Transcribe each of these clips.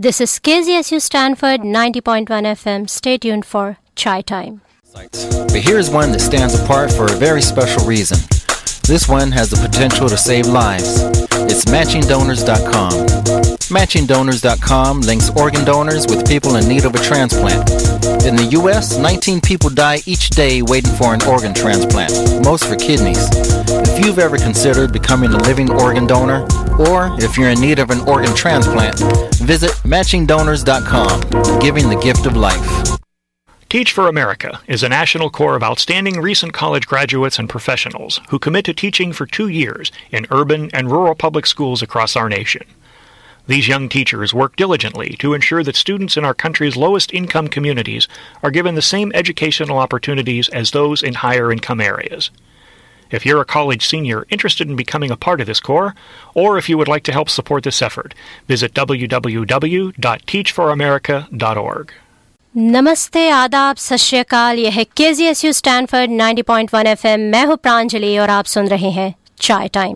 This is KZSU Stanford 90.1 FM. Stay tuned for Chai Time. But here's one that stands apart for a very special reason. This one has the potential to save lives. It's matchingdonors.com. Matchingdonors.com links organ donors with people in need of a transplant. In the U.S., 19 people die each day waiting for an organ transplant, most for kidneys. If you've ever considered becoming a living organ donor, or if you're in need of an organ transplant, visit matchingdonors.com, giving the gift of life. Teach for America is a national corps of outstanding recent college graduates and professionals who commit to teaching for two years in urban and rural public schools across our nation. These young teachers work diligently to ensure that students in our country's lowest income communities are given the same educational opportunities as those in higher income areas. If you're a college senior interested in becoming a part of this corps, or if you would like to help support this effort, visit www.teachforamerica.org. नमस्ते आदाब सत श्रीकाल यह है K G S U Stanford ninety point one F M मैं हूँ प्रांजलि और आप सुन रहे हैं चाय टाइम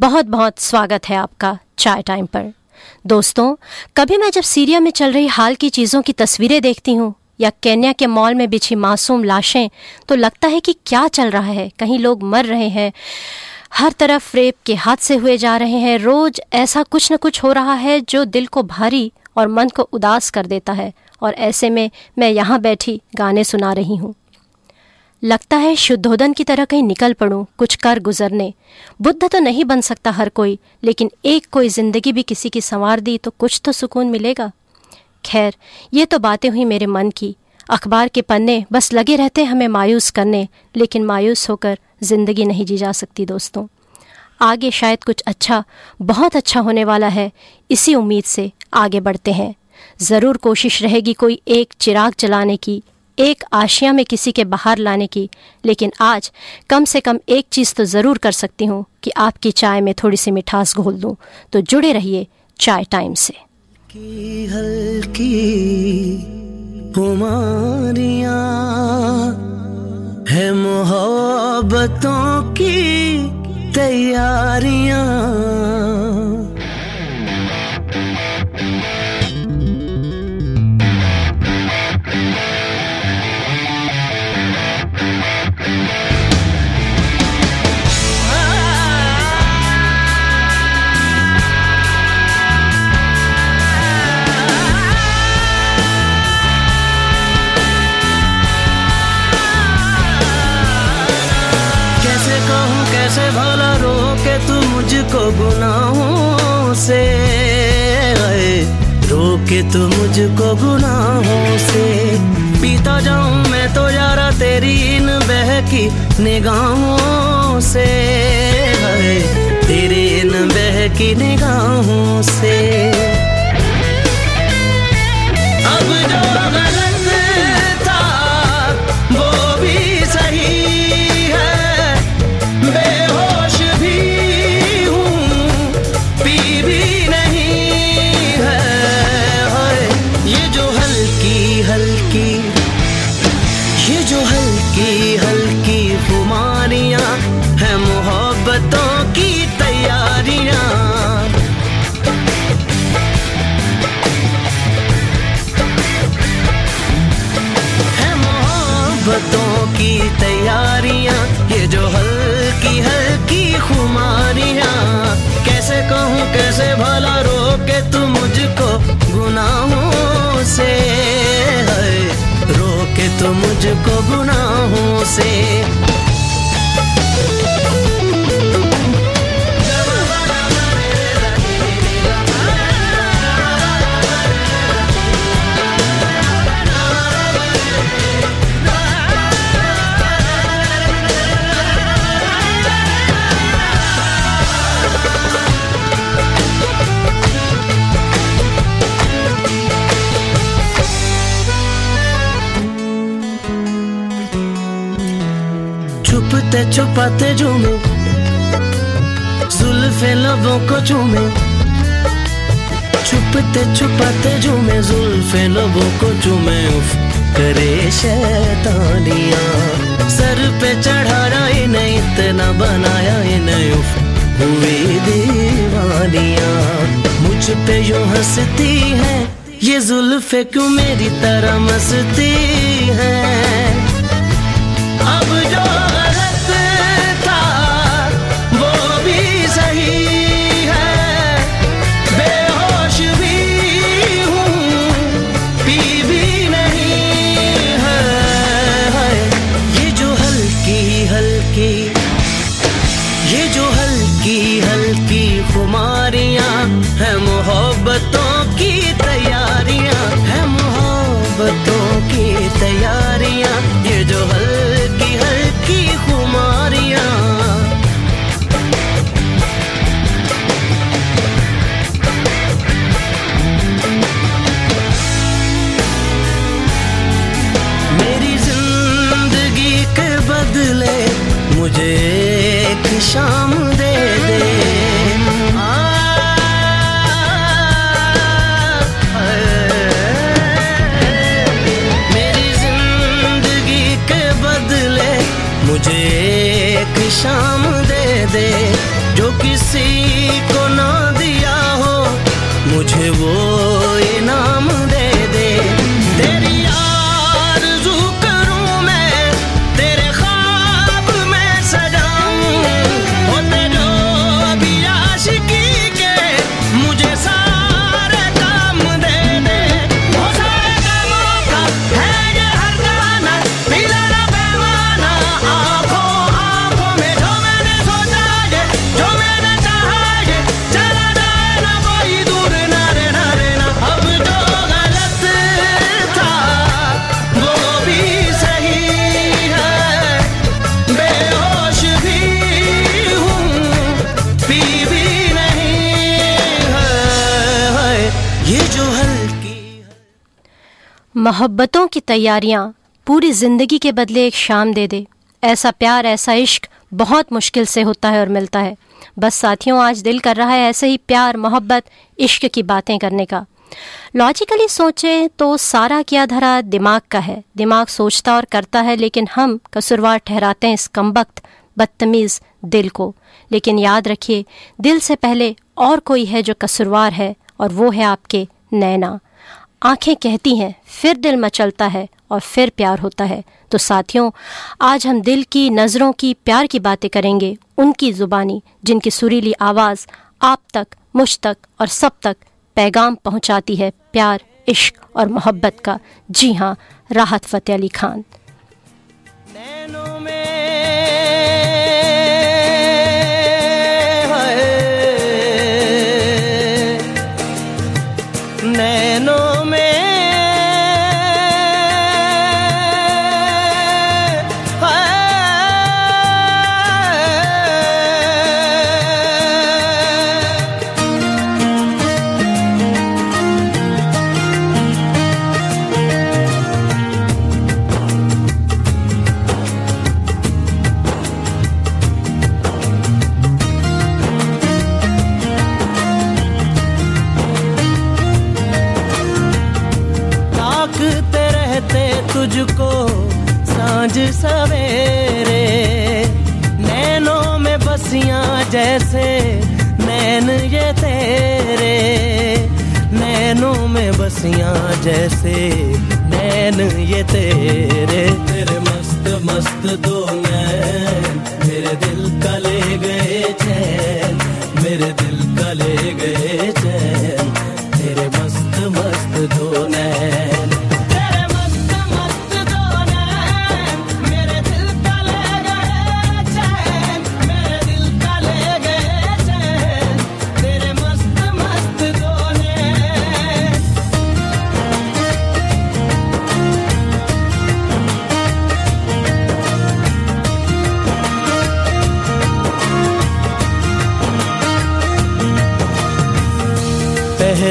बहुत बहुत स्वागत है आपका चाय टाइम पर दोस्तों कभी मैं जब सीरिया में चल रही हाल की चीज़ों की तस्वीरें देखती हूँ या केन्या के मॉल में बिछी मासूम लाशें तो लगता है कि क्या चल रहा है? कहीं लोग मर रहे हैं। हर तरफ़ रेप के हादसे हुए जा रहे हैं। रोज ऐसा कुछ न कुछ हो रहा है जो दिल को भारी और मन को उदास कर देता है। और ऐसे में मैं यहाँ बैठी गाने सुना रही हूँ। लगता है शुद्धोदन की तरह कहीं निकल पड़ूं, कुछ कर गुजरने। बुद्ध तो नहीं बन सकता हर कोई, लेकिन एक कोई ज़िंदगी भी किसी की संवार दी तो कुछ तो सुकून मिलेगा। खैर, ये तो बातें हुई मेरे मन की। अखबार के पन्ने बस लगे रहते हमें मायूस करने, लेकिन मायूस होकर ज़िंदगी नहीं जी जा सकती दोस्तों। आगे शायद कुछ अच्छा बहुत अच्छा होने वाला है, इसी उम्मीद से आगे बढ़ते हैं। ज़रूर कोशिश रहेगी कोई एक चिराग जलाने की, एक आशिया में किसी के बाहर लाने की, लेकिन आज कम से कम एक चीज़ तो ज़रूर कर सकती हूँ कि आपकी चाय में थोड़ी सी मिठास घोल दूँ। तो जुड़े रहिए चाय टाइम से। की हल्की कुमारिया है मोहब्बतों की तैयारियाँ। गुनाहों से आए रोके तू मुझको गुनाहों से। पीता जाऊँ मैं तो यारा तेरी इन बहकी निगाहों से आए तेरी इन बहकी निगाहों से। अब जो गलत मुझको गुनाहों से छुपते छुपाते झूमे। जुल्फे लबों को चूमे। छुपते छुपाते झूमे, जुल्फे लबों को चूमे। उफ, करे शैतानियाँ। सर पे चढ़ाया इन्हें, इतना बनाया इन्हें। उफ, हुई दीवानियाँ। मुझ पे यूँ हंसती है, ये जुल्फे क्यों मेरी तरह मस्ती है? तैयारियाँ ये जो हल्की हल्की खुमारियाँ। मेरी ज़िंदगी के बदले मुझे एक शाम शाम दे दे। मोहब्बतों की तैयारियाँ पूरी ज़िंदगी के बदले एक शाम दे दे। ऐसा प्यार, ऐसा इश्क बहुत मुश्किल से होता है और मिलता है। बस साथियों, आज दिल कर रहा है ऐसे ही प्यार, मोहब्बत, इश्क की बातें करने का। लॉजिकली सोचें तो सारा क्या धरा दिमाग का है। दिमाग सोचता और करता है, लेकिन हम कसूरवार ठहराते हैं इस कमबख्त, बदतमीज़ दिल को। लेकिन याद रखिए, दिल से पहले और कोई है जो कसूरवार है, और वो है आपके नैना। आँखें कहती हैं, फिर दिल मचलता है और फिर प्यार होता है। तो साथियों, आज हम दिल की नज़रों की प्यार की बातें करेंगे, उनकी ज़ुबानी, जिनकी सुरीली आवाज़ आप तक, मुझ तक और सब तक पैगाम पहुंचाती है प्यार, इश्क और मोहब्बत का। जी हाँ राहत फ़तेह अली खान। जैसे नैन ये तेरे, नैनों में बसियाँ जैसे नैन ये तेरे। तेरे मस्त मस्त दो नैन, मेरे दिल का ले गए चैन, मेरे दिल का ले गए चैन, तेरे मस्त मस्त दो नैन।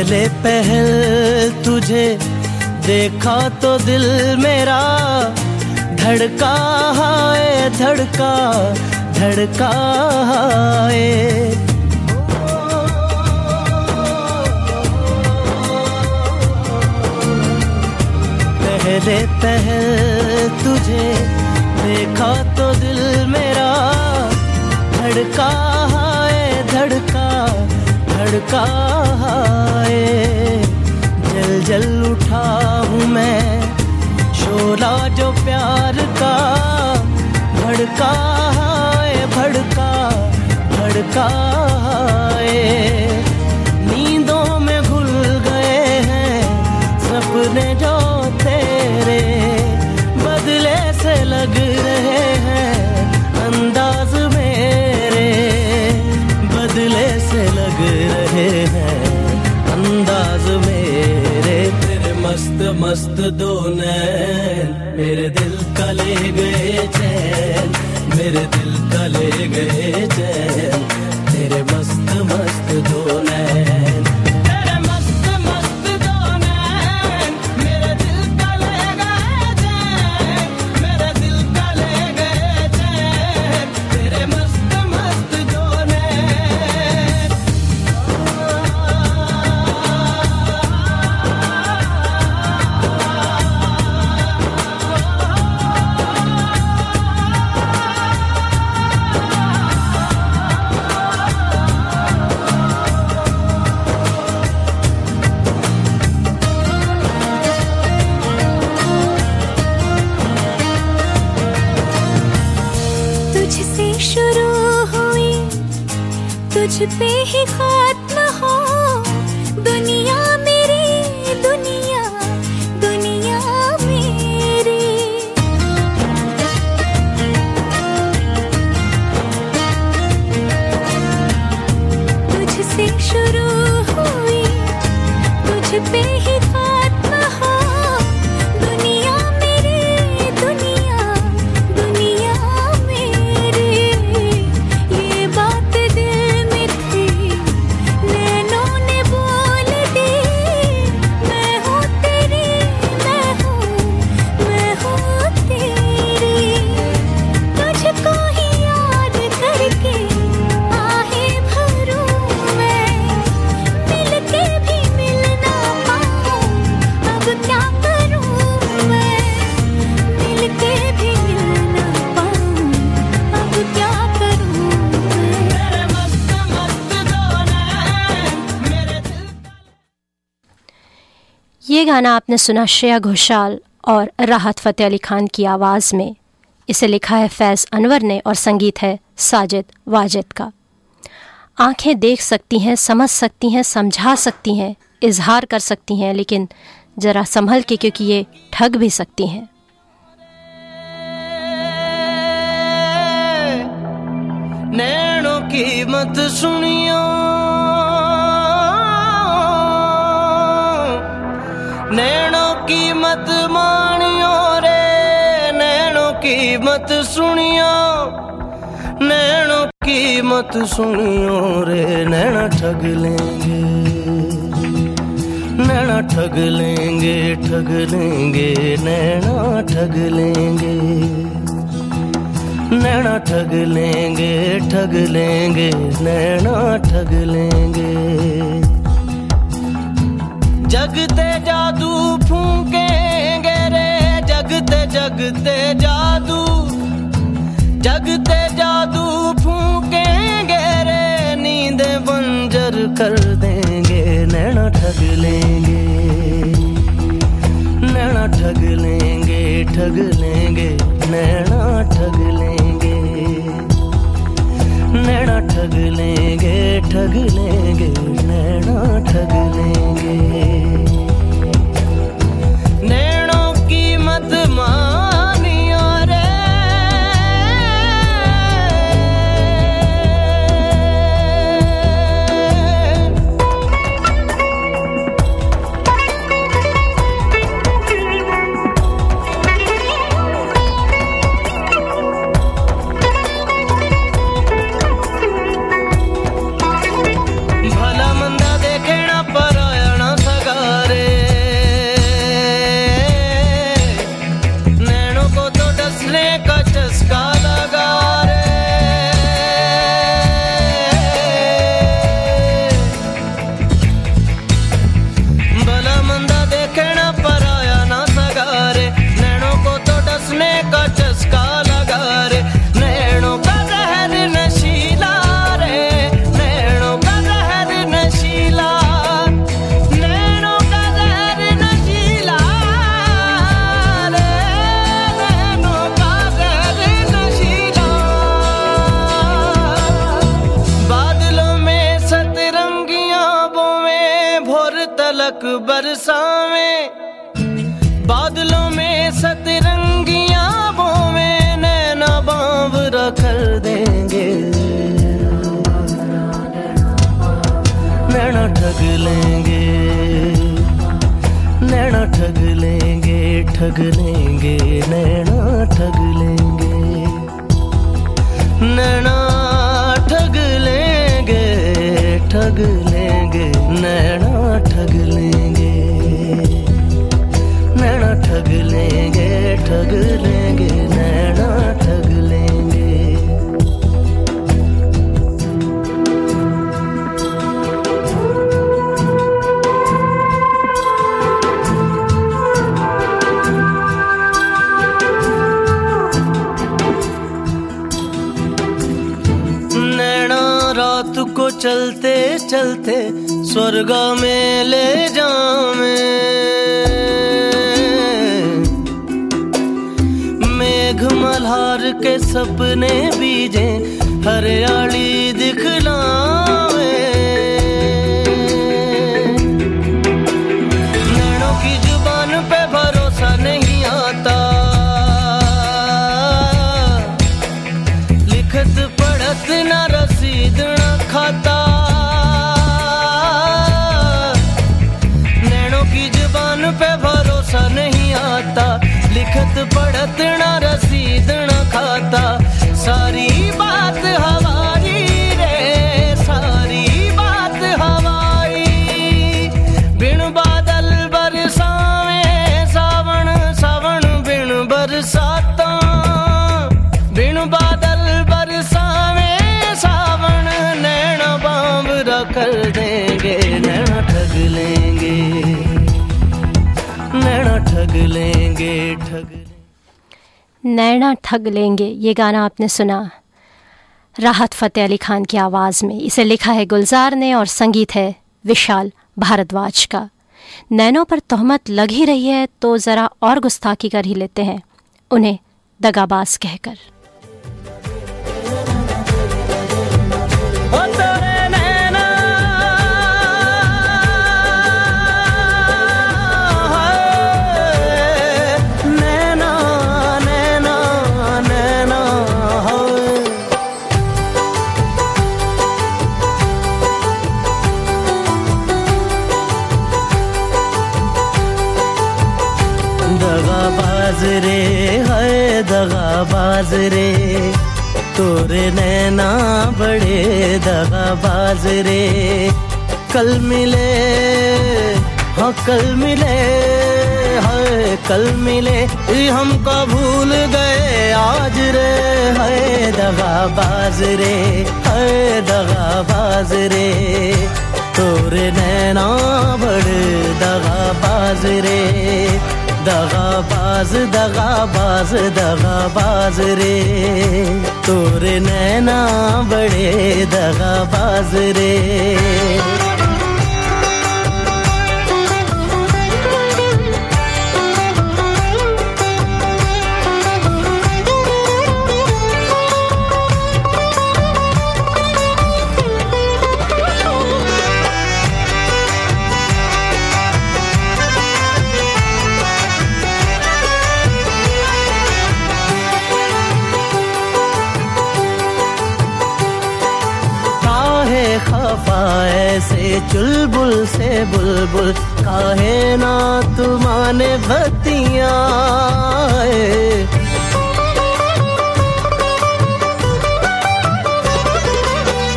पहले पहल तुझे देखा तो दिल मेरा। धड़का है धड़का धड़का है पहले पहल तुझे देखा तो दिल मेरा। धड़का धड़का है जल जल उठा हूँ मैं, शोला जो प्यार का भड़का है भड़का भड़का है मस्त दो नैन, मेरे दिल का ले गए चैन, मेरे दिल का ले गए चैन। तुझ पे आपने सुना श्रेया घोषाल और राहत फ़तेह अली खान की आवाज़ में। इसे लिखा है फैज़ अनवर ने और संगीत है साजिद वाजिद का। आँखें देख सकती हैं, समझ सकती हैं, समझा सकती हैं, इजहार कर सकती हैं, लेकिन ज़रा संभल के क्योंकि ये ठग भी सकती हैं। नैनों की मत सुनियो। मत मानियो रे, नैनों की मत सुनियो। नैनों की मत सुनियो रे, नैना ठग लेंगे। नैना ठग लेंगे ठग लेंगे, नैना ठग लेंगे। नैना ठग लेंगे ठग लेंगे, नैना ठग लेंगे। जगते जगते जगते जादू जगते जादू फूकेंगे रे, नींद बंजर कर देंगे, नैना ठग लेंगे, नैना ठग लेंगे ठग लेंगे, नैना ठग लेंगे, नैना ठग लेंगे ठग लेंगे, नैना ठग लेंगे। ठग लेंगे नैना ठग लेंगे। नैना ठग लेंगे ठग लेंगे, नैना ठग लेंगे। नैना ठग लेंगे ठग लेंगे। चलते चलते स्वर्ग में ले जावे मेघ मल्हार के सपने बीजे, हरियाली दिखलावे। नैनों की ज़ुबान भरोसा नहीं आता। लिखत पढ़त न रसीद खाता। नैनों की ज़ुबान पे भरोसा नहीं आता। लिखत पढ़त ना रसीद ना खाता। सारी नैना ठग लेंगे, ये गाना आपने सुना। राहत फ़तेह अली खान की आवाज़ में। इसे लिखा है गुलजार ने और संगीत है विशाल भारद्वाज का। नैनों पर तोहमत लग ही रही है तो ज़रा और गुस्ताखी कर ही लेते हैं, उन्हें दगाबाज कहकर। दगाबाज रे तोरे नैना बड़े दगाबाज रे कल मिले हाँ कल मिले है कल मिले हमको भूल गए आज रे है दगाबाज रे है दगाबाज रे तोरे नैना बड़े दगाबाज रे दगाबाज दगाबाज दगाबाज रे तोरे नैना बड़े दगाबाज रे चुलबुल से बुलबुल, काहे ना तुमाने बतिया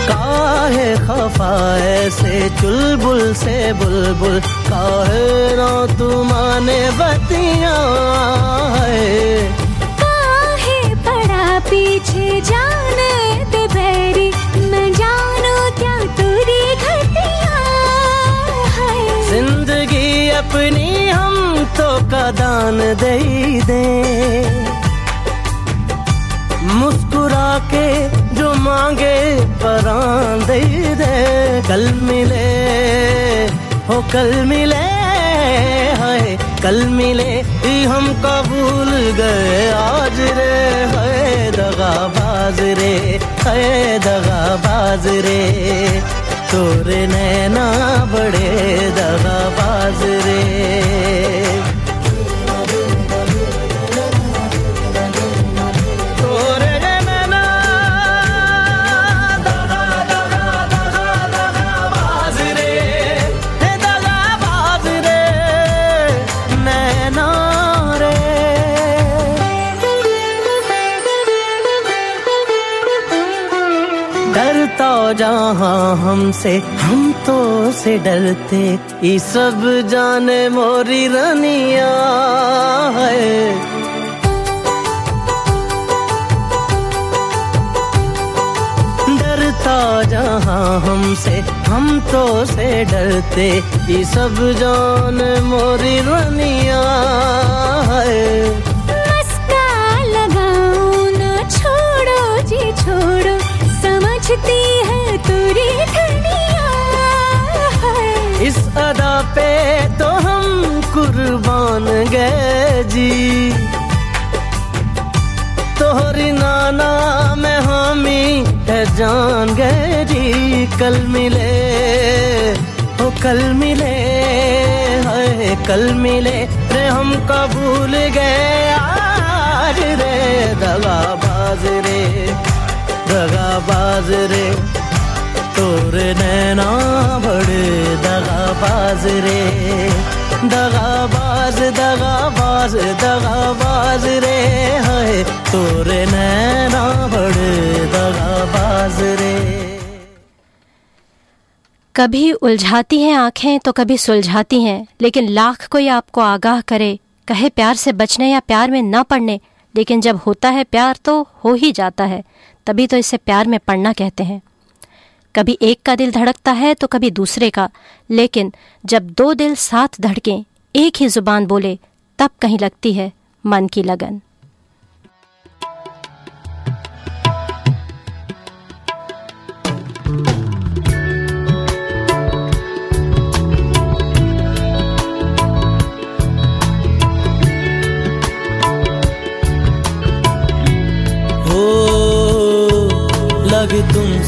काहे खफा ऐसे चुलबुल से बुलबुल, काहे ना तुमाने बतिया काहे पड़ा पीछे जाने का दान दे दे। मुस्कुरा के जो मांगे परान दे दे। कल मिले, हो कल मिले है कल मिले हम कबूल गए। आज रे है दगाबाज रे है दगाबाज रे। तोरे नैना बड़े दगा बाज रे। हमसे हम तो से डरते, ये सब जाने मोरी रनिया है। डरता जहाँ हमसे, हम तो से डरते, ये सब जान मोरी रनिया मस्का लगाओ ना छोड़ो जी छोड़ो, समझती पे तो हम कुर्बान गए जी। तोहरी नाना में हामी है जान गए जी, कल मिले हो कल मिले, हाय कल मिले रे, हम कबूल गए आज रे दगा बाज रे दगा बाज रे। तोरे नैना बड़े दगा बाज रे। दगा बाज दगा बाज रे। है तोरे नैना बड़े दगा बाज रे। कभी उलझाती हैं आँखें तो कभी सुलझाती हैं, लेकिन लाख कोई आपको आगाह करे, कहे प्यार से बचने या प्यार में न पड़ने, लेकिन जब होता है प्यार तो हो ही जाता है, तभी तो इसे प्यार में पड़ना कहते हैं। कभी एक का दिल धड़कता है तो कभी दूसरे का। लेकिन जब दो दिल साथ धड़कें, एक ही ज़ुबान बोले, तब कहीं लगती है मन की लगन।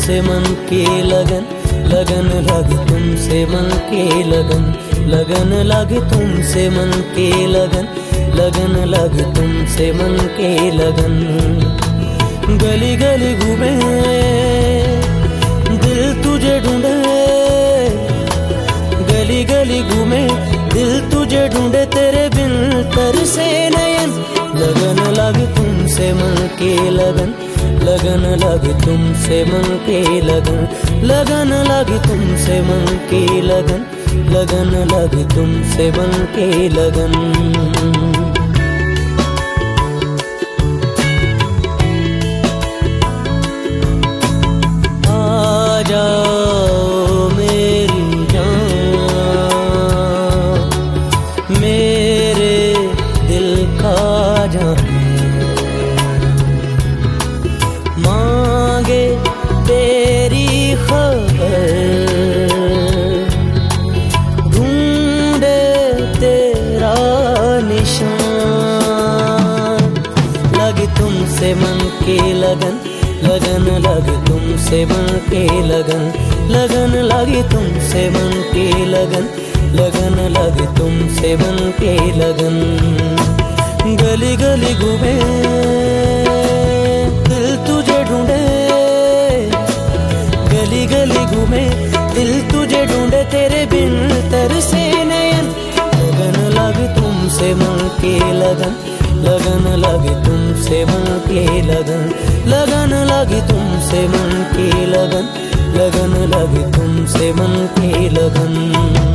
तुमसे मन की लगन लगन लग तुमसे मन की लगन लगन लग तुमसे मन की लगन लगन लग तुमसे मन की लगन। गली गली घूमे, दिल तुझे ढूंढे। गली गली घूमे, दिल तुझे ढूंढे, तेरे बिन तरसे नयन। लगन लग तुमसे मन की लगन लगन लग तुमसे मन के लगन लगन लग तुमसे मन के लगन लगन लग तुमसे मन के लगन। आ जाओ लगन लगन लगी तुमसे मन की लगन लगन लग तुमसे मन के लगन। गली गली घूमे, दिल तुझे ढूंढे। गली गली घूमे, दिल तुझे ढूंढे, तेरे बिन तरसे नयन लगन लग तुमसे मन के लगन लगन लग तुमसे मन के लगन लगन लग तुमसे मन की लगन। लगन लग तुमसे मन की लगन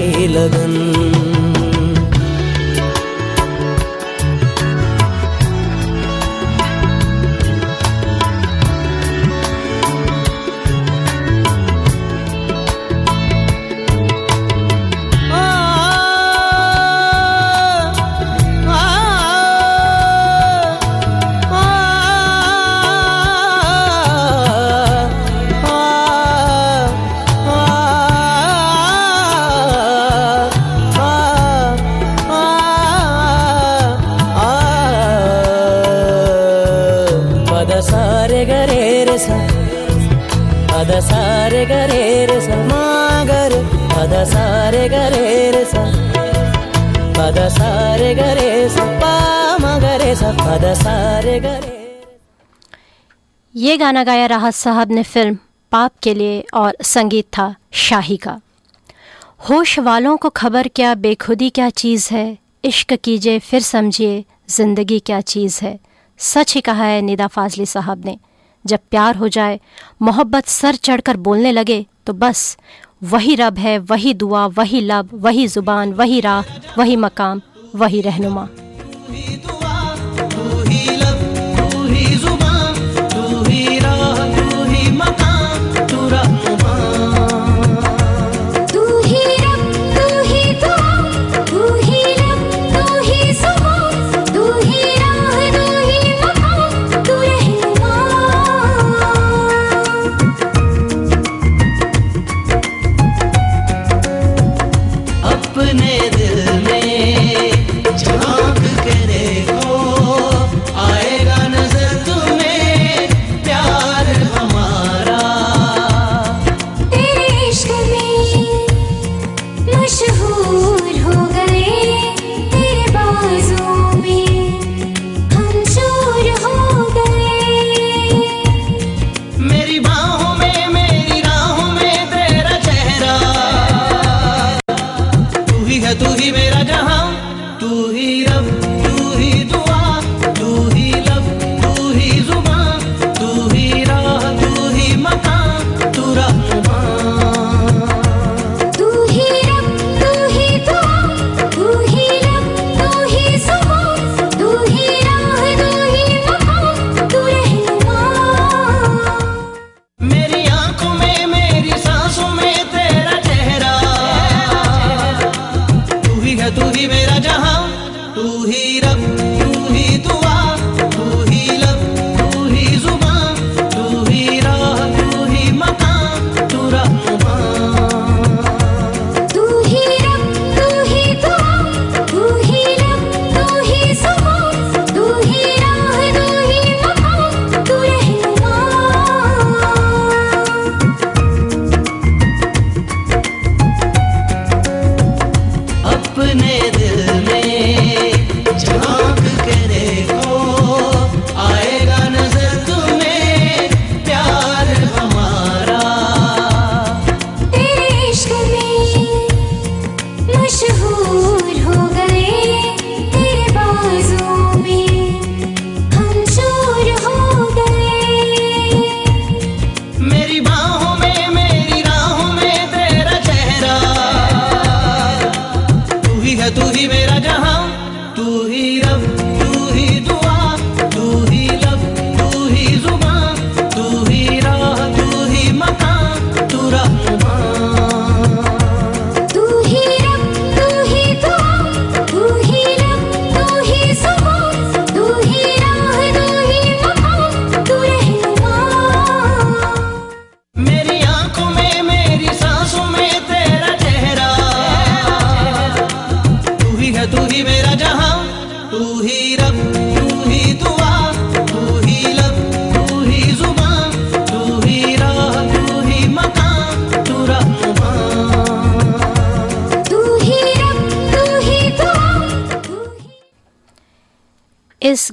கேலகன் गाना गाया राहत साहब ने फ़िल्म पाप के लिए और संगीत था शाही का। होश वालों को खबर क्या, बेखुदी क्या चीज़ है? इश्क कीजिए, फिर समझिए ज़िंदगी क्या चीज़ है। सच ही कहा है निदा फाजली साहब ने। जब प्यार हो जाए, मोहब्बत सर चढ़कर बोलने लगे तो बस, वही रब है, वही दुआ, वही लब, वही ज़ुबान, वही राह, वही मकाम, वही रहनुमा।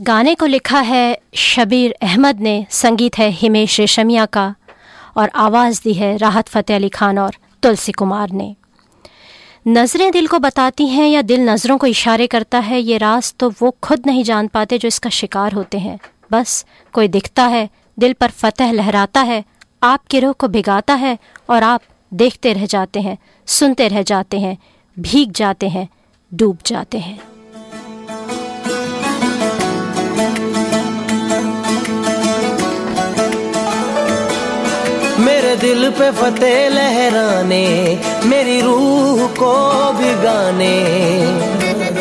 गाने को लिखा है शबीर अहमद ने, संगीत है हिमेश रेशमिया का और आवाज़ दी है राहत फ़तेह अली खान और तुलसी कुमार ने। नज़रें दिल को बताती हैं या दिल नज़रों को इशारे करता है, ये राज तो वो खुद नहीं जान पाते जो इसका शिकार होते हैं। बस कोई दिखता है, दिल पर फतह लहराता है आपके रोह को भिगाता है और आप देखते रह जाते हैं, सुनते रह जाते हैं, भीग जाते हैं, डूब जाते हैं। दिल पे फतेह लहराने मेरी रूह को भिगाने मेरे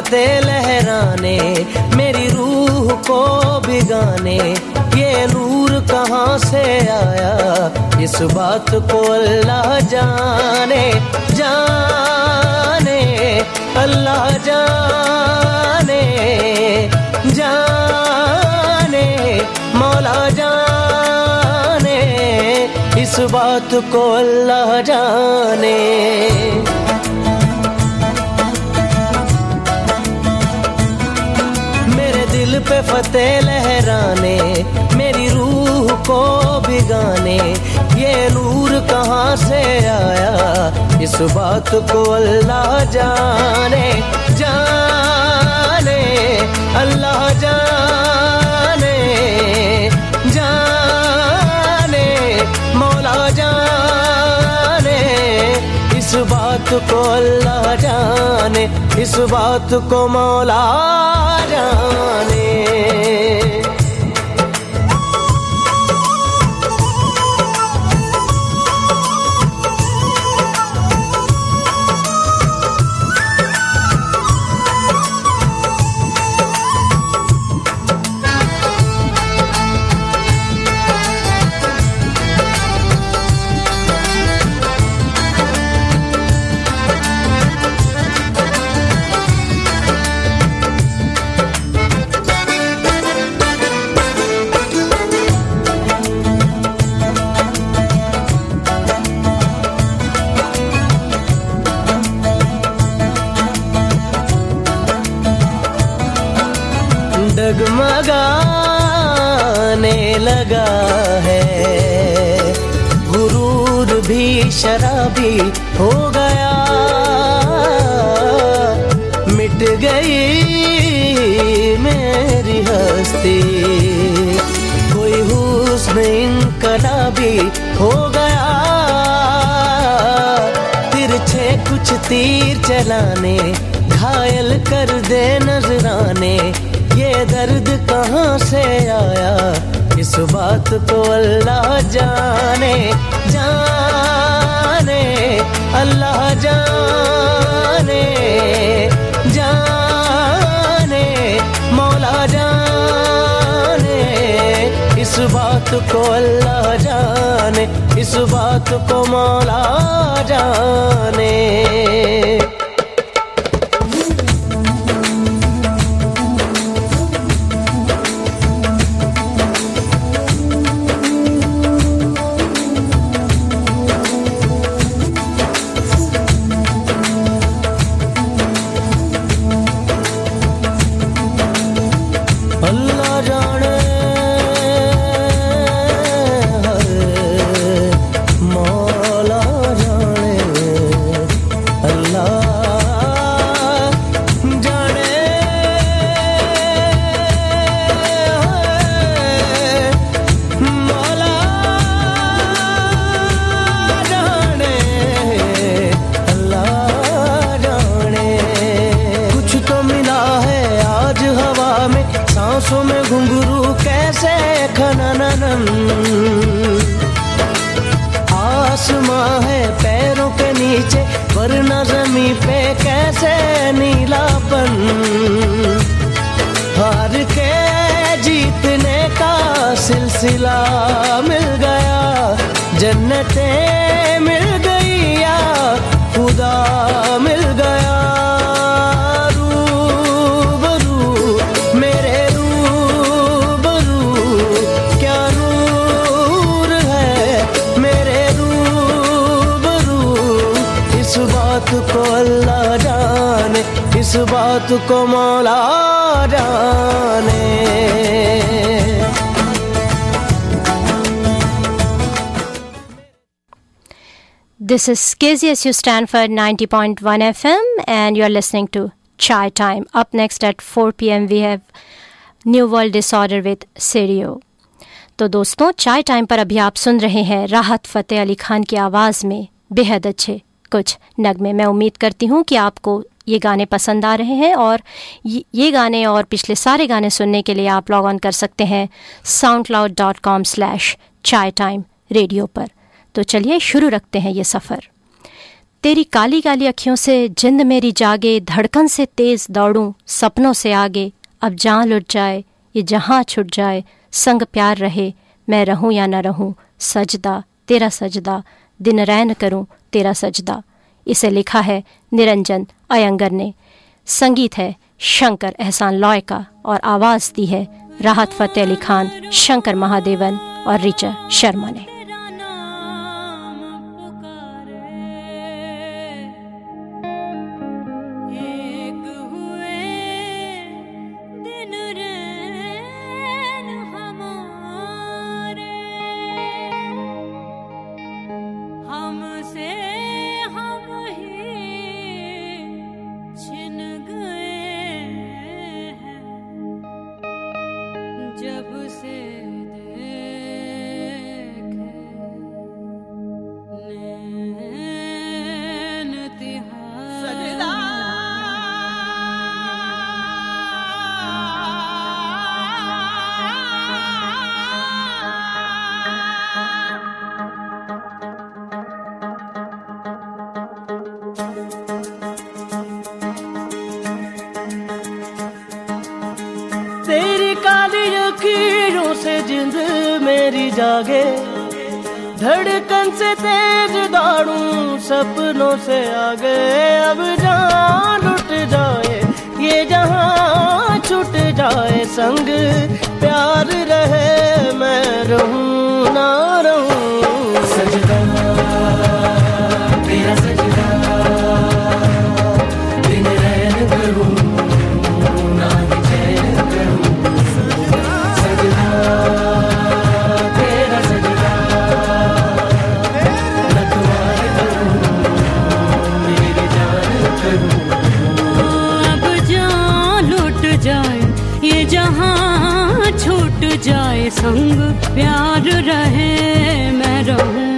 दिल लहराने, मेरी रूह को बिगाने ये नूर कहाँ से आया? इस बात को अल्लाह जाने जाने, अल्लाह जाने जाने, मौला जाने, इस बात को अल्लाह जाने। दिल पे फतेह लहराने, मेरी रूह को भिगाने। ये नूर कहाँ से आया? इस बात को अल्लाह जाने जाने। अल्लाह जाने। बात को अल्लाह जाने इस बात को मौला जाने। शराबी हो गया। मिट गई मेरी हस्ती। कोई हुस्न इनकलाबी हो गया। तिरछे कुछ तीर चलाने, घायल कर दे नजराने। ये दर्द कहाँ से आया? इस बात को अल्लाह जाने। जाने अल्लाह जाने जाने, मौला जाने। इस बात को अल्लाह जाने, इस बात को मौला जाने। बात को मौला जाने This is KZSU Stanford 90.1 FM, and you're listening to Chai Time. Up next at 4 p.m., we have New World Disorder with Sirio. तो दोस्तों चाय टाइम पर अभी आप सुन रहे हैं राहत फ़तेह अली खान की आवाज़ में बेहद अच्छे कुछ नगमे मैं उम्मीद करती हूँ कि आपको ये गाने पसंद आ रहे हैं और ये गाने और पिछले सारे गाने सुनने के लिए आप लॉग ऑन कर सकते हैं SoundCloud dot com slash chai time radio पर। तो चलिए शुरू रखते हैं ये सफ़र। तेरी काली काली अखियों से जिंद मेरी जागे, धड़कन से तेज दौड़ूं, सपनों से आगे। अब जहाँ लुट जाए, ये जहाँ छुट जाए, संग प्यार रहे, मैं रहूँ या न रहूँ, सजदा तेरा सजदा, दिन रैन करूँ तेरा सजदा। इसे लिखा है निरंजन अयंगर ने। संगीत है शंकर एहसान लॉय का और आवाज़ दी है राहत फ़तेह अली खान, शंकर महादेवन और रिचा शर्मा ने। सपनों से आ गए अब जान लुट जाए। ये जहाँ छूट जाए, संग प्यार रहे, मैं रहूँ ना रहूँ। संग प्यार रहे मैं रहूँ।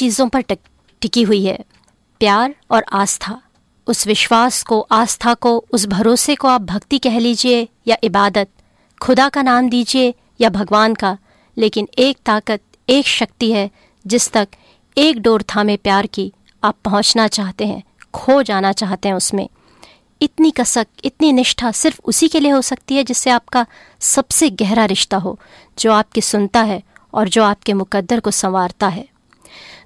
चीज़ों पर टिक, टिकी हुई है। प्यार और आस्था। उस विश्वास को आस्था को उस भरोसे को आप भक्ति कह लीजिए या इबादत। खुदा का नाम दीजिए या भगवान का। लेकिन एक ताकत एक शक्ति है जिस तक एक डोर थामे प्यार की आप पहुँचना चाहते हैं खो जाना चाहते हैं उसमें। इतनी कसक इतनी निष्ठा सिर्फ़ उसी के लिए हो सकती है जिससे आपका सबसे गहरा रिश्ता हो जो आपकी सुनता है और जो आपके मुकद्दर को संवारता है।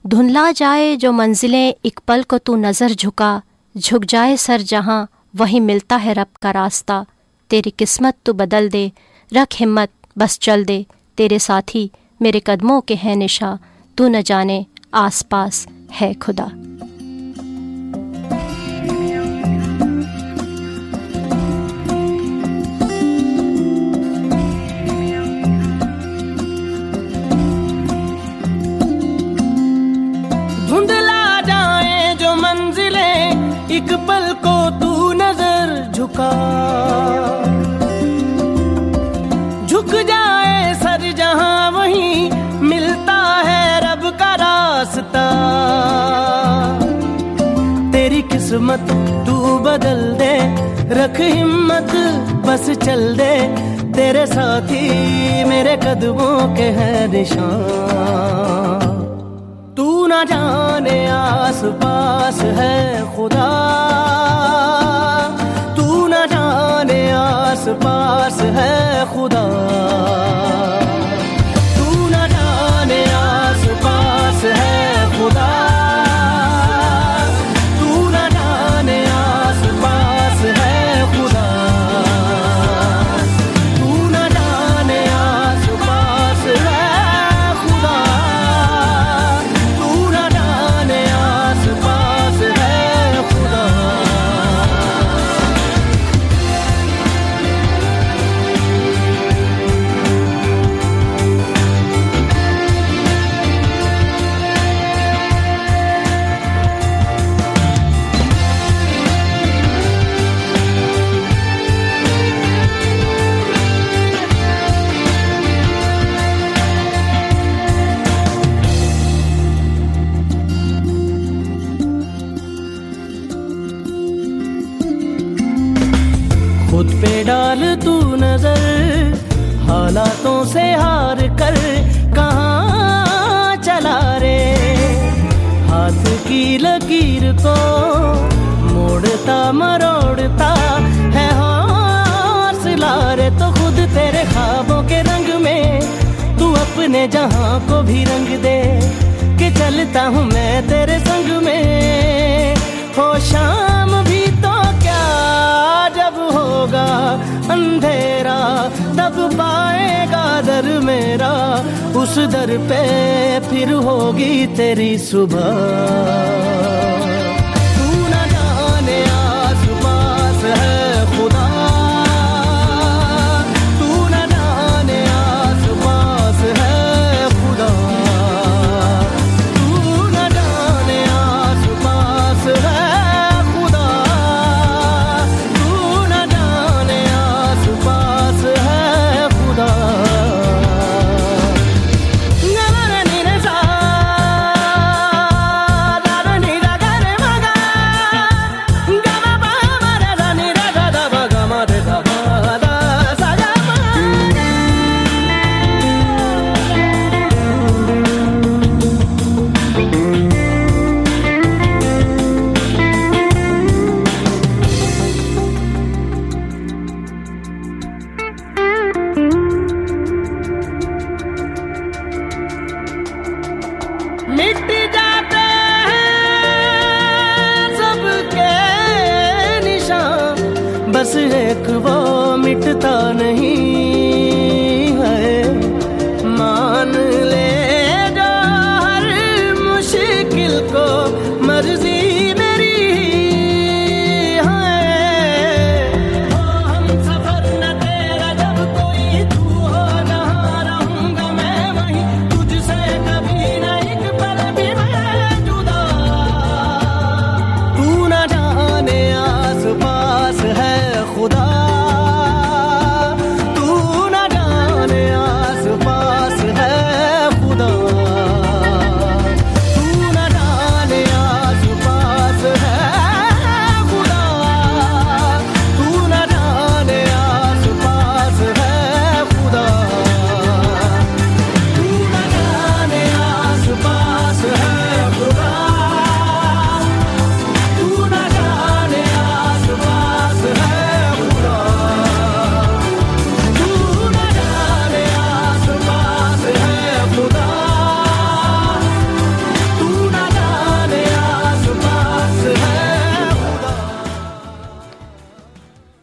धुंधला जाए जो मंजिलें एक पल को तू नज़र झुका, झुक जाए सर जहाँ, वहीं मिलता है रब का रास्ता। तेरी किस्मत तो बदल दे, रख हिम्मत, बस चल दे। तेरे साथी मेरे कदमों के हैं निशा, तू न जाने आस पास है खुदा। मंजिलें, एक पल को तू नज़र झुका। झुक जाए सर जहाँ वहीं, मिलता है रब का रास्ता। तेरी किस्मत तू बदल दे, रख हिम्मत, बस चल दे। तेरे साथी मेरे कदमों के हैं निशान। तू ना जाने आस पास है खुदा। तू ना जाने आस पास है खुदा। कि हूँ मैं तेरे संग में। हो शाम भी तो क्या जब होगा अंधेरा, तब पाएगा दर मेरा। उस दर पे फिर होगी तेरी सुबह।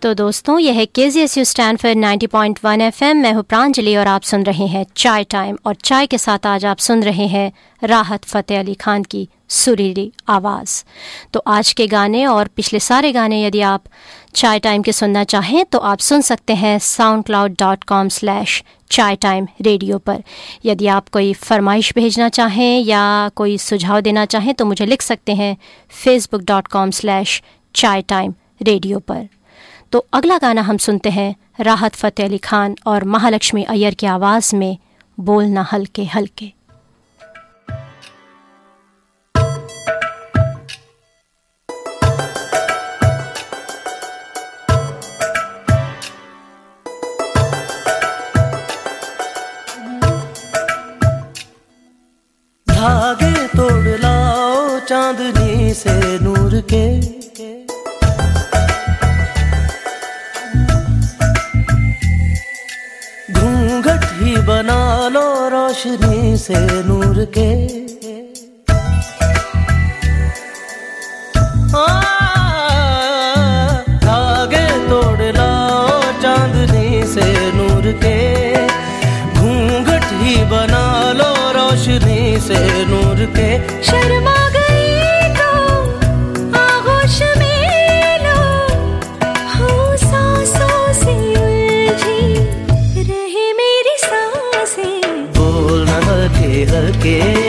तो दोस्तों, यह है K Z S U Stanford 90.1 FM मैं हूँ प्रांजलि और आप सुन रहे हैं चाय टाइम। और चाय के साथ आज आप सुन रहे हैं राहत फ़तेह अली खान की सुरीली आवाज़। तो आज के गाने और पिछले सारे गाने यदि आप चाय टाइम के सुनना चाहें तो आप सुन सकते हैं SoundCloud dot com slash chai time radio पर। यदि आप कोई फरमाइश भेजना चाहें या कोई सुझाव देना चाहें तो मुझे लिख सकते हैं Facebook dot com slash chai time radio पर। तो अगला गाना हम सुनते हैं, राहत फ़तेह अली खान और महालक्ष्मी अय्यर की आवाज़ में बोलना हल्के हल्के। धागे तोड़ लाओ चांदनी से नूर के। बना लो रोशनी से नूर के। धागे तोड़ लाओ चांदनी से नूर के। घूंघट ही बना लो रोशनी से नूर के। शर्मा que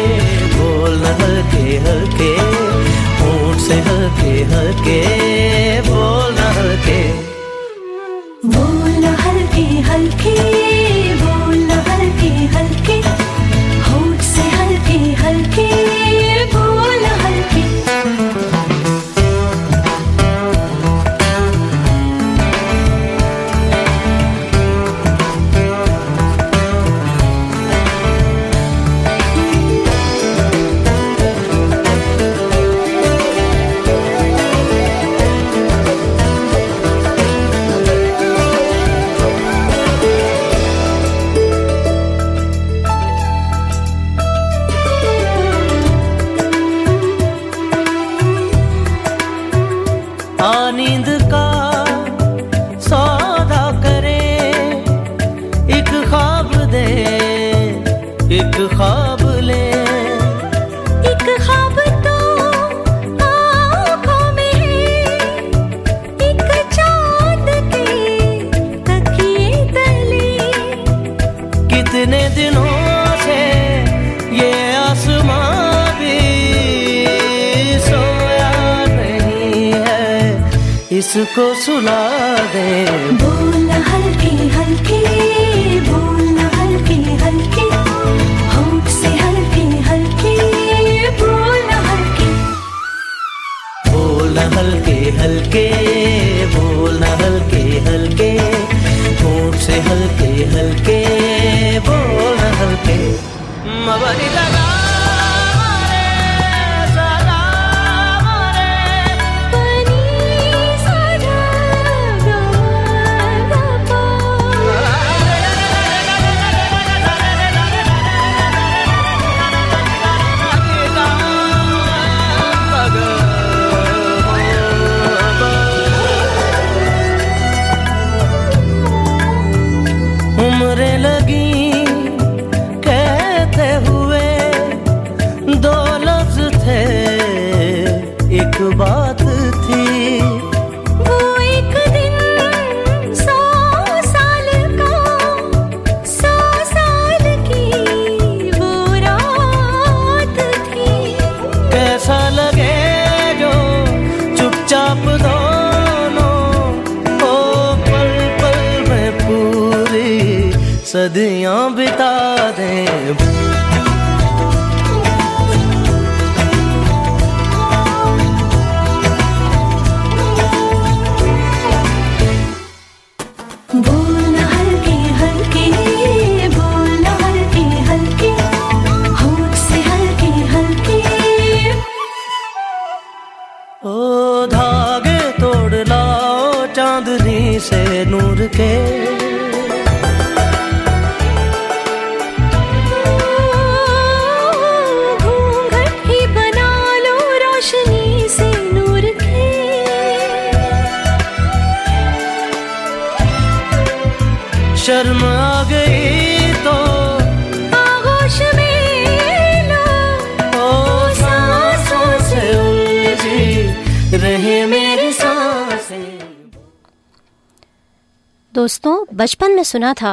दोस्तों, बचपन में सुना था,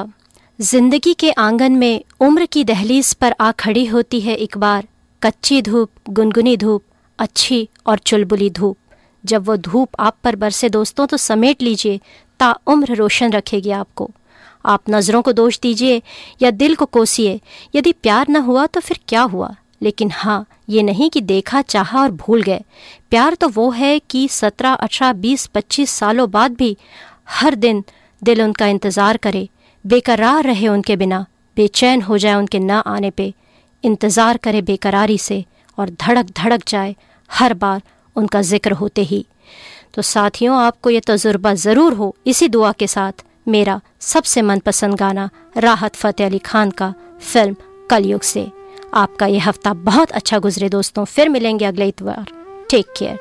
ज़िंदगी के आँगन में उम्र की दहलीज पर आ खड़ी होती है एक बार, कच्ची धूप, गुनगुनी धूप, अच्छी और चुलबुली धूप। जब वो धूप आप पर बरसे दोस्तों तो समेट लीजिए, ता उम्र रोशन रखेगी आपको। आप नज़रों को दोष दीजिए या दिल को कोसिए, यदि प्यार न हुआ तो फिर क्या हुआ? लेकिन हाँ ये नहीं कि देखा, चाहा और भूल गए। प्यार तो वो है कि सत्रह, अठारह, बीस, पच्चीस सालों बाद भी हर दिन दिल उनका इंतज़ार करे, बेकरार रहे उनके बिना, बेचैन हो जाए उनके ना आने पे। इंतज़ार करे बेकरारी से और धड़क धड़क जाए, हर बार उनका ज़िक्र होते ही। तो साथियों, आपको ये तजुर्बा ज़रूर हो इसी दुआ के साथ मेरा सबसे मनपसंद गाना राहत फ़तेह अली खान का फ़िल्म कलयुग से। आपका यह हफ़्ता बहुत अच्छा गुजरे दोस्तों, फिर मिलेंगे अगले इतवार। टेक केयर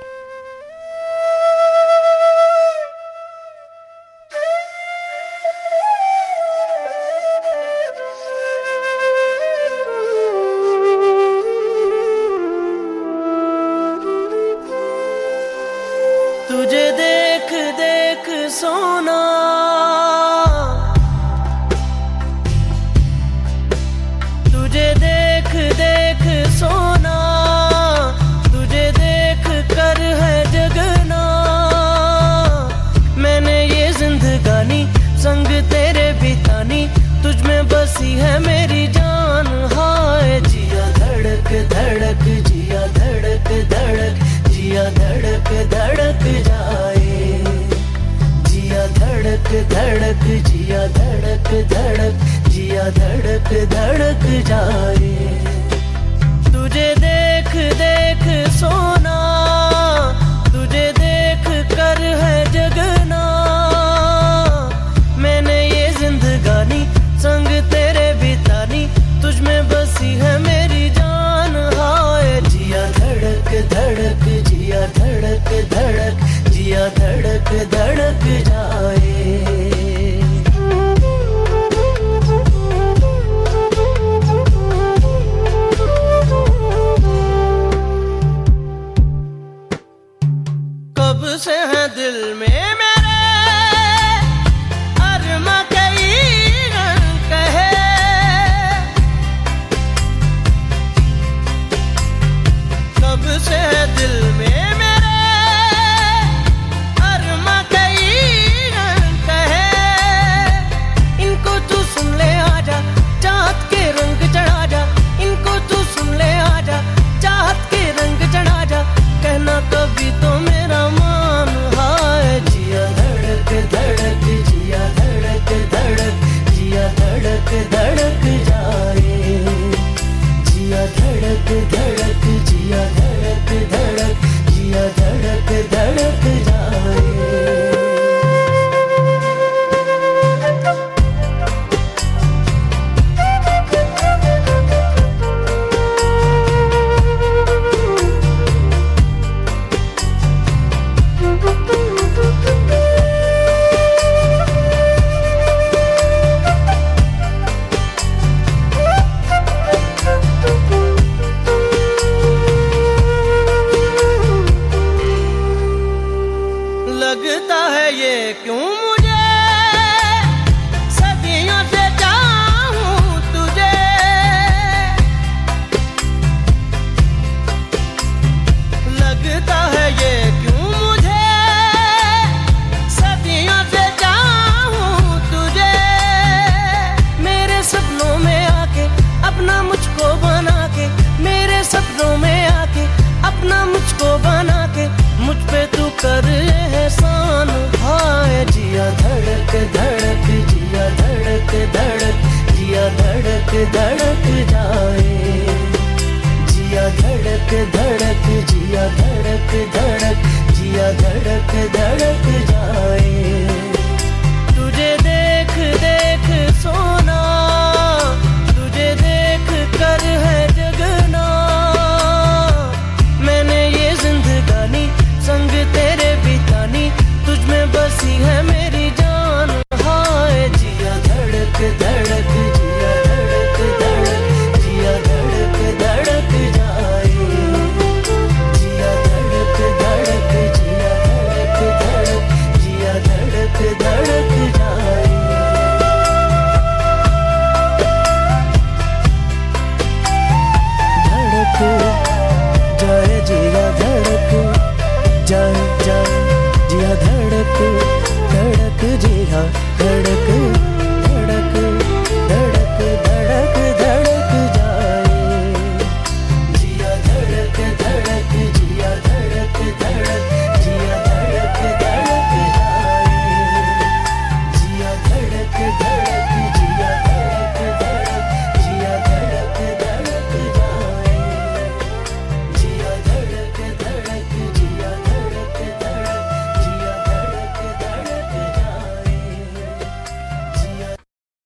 धड़क धड़क जाए। जिया धड़क धड़क, जिया धड़क धड़क, जिया धड़क धड़क जाए। तुझे देख देख सोना, तुझे देख कर है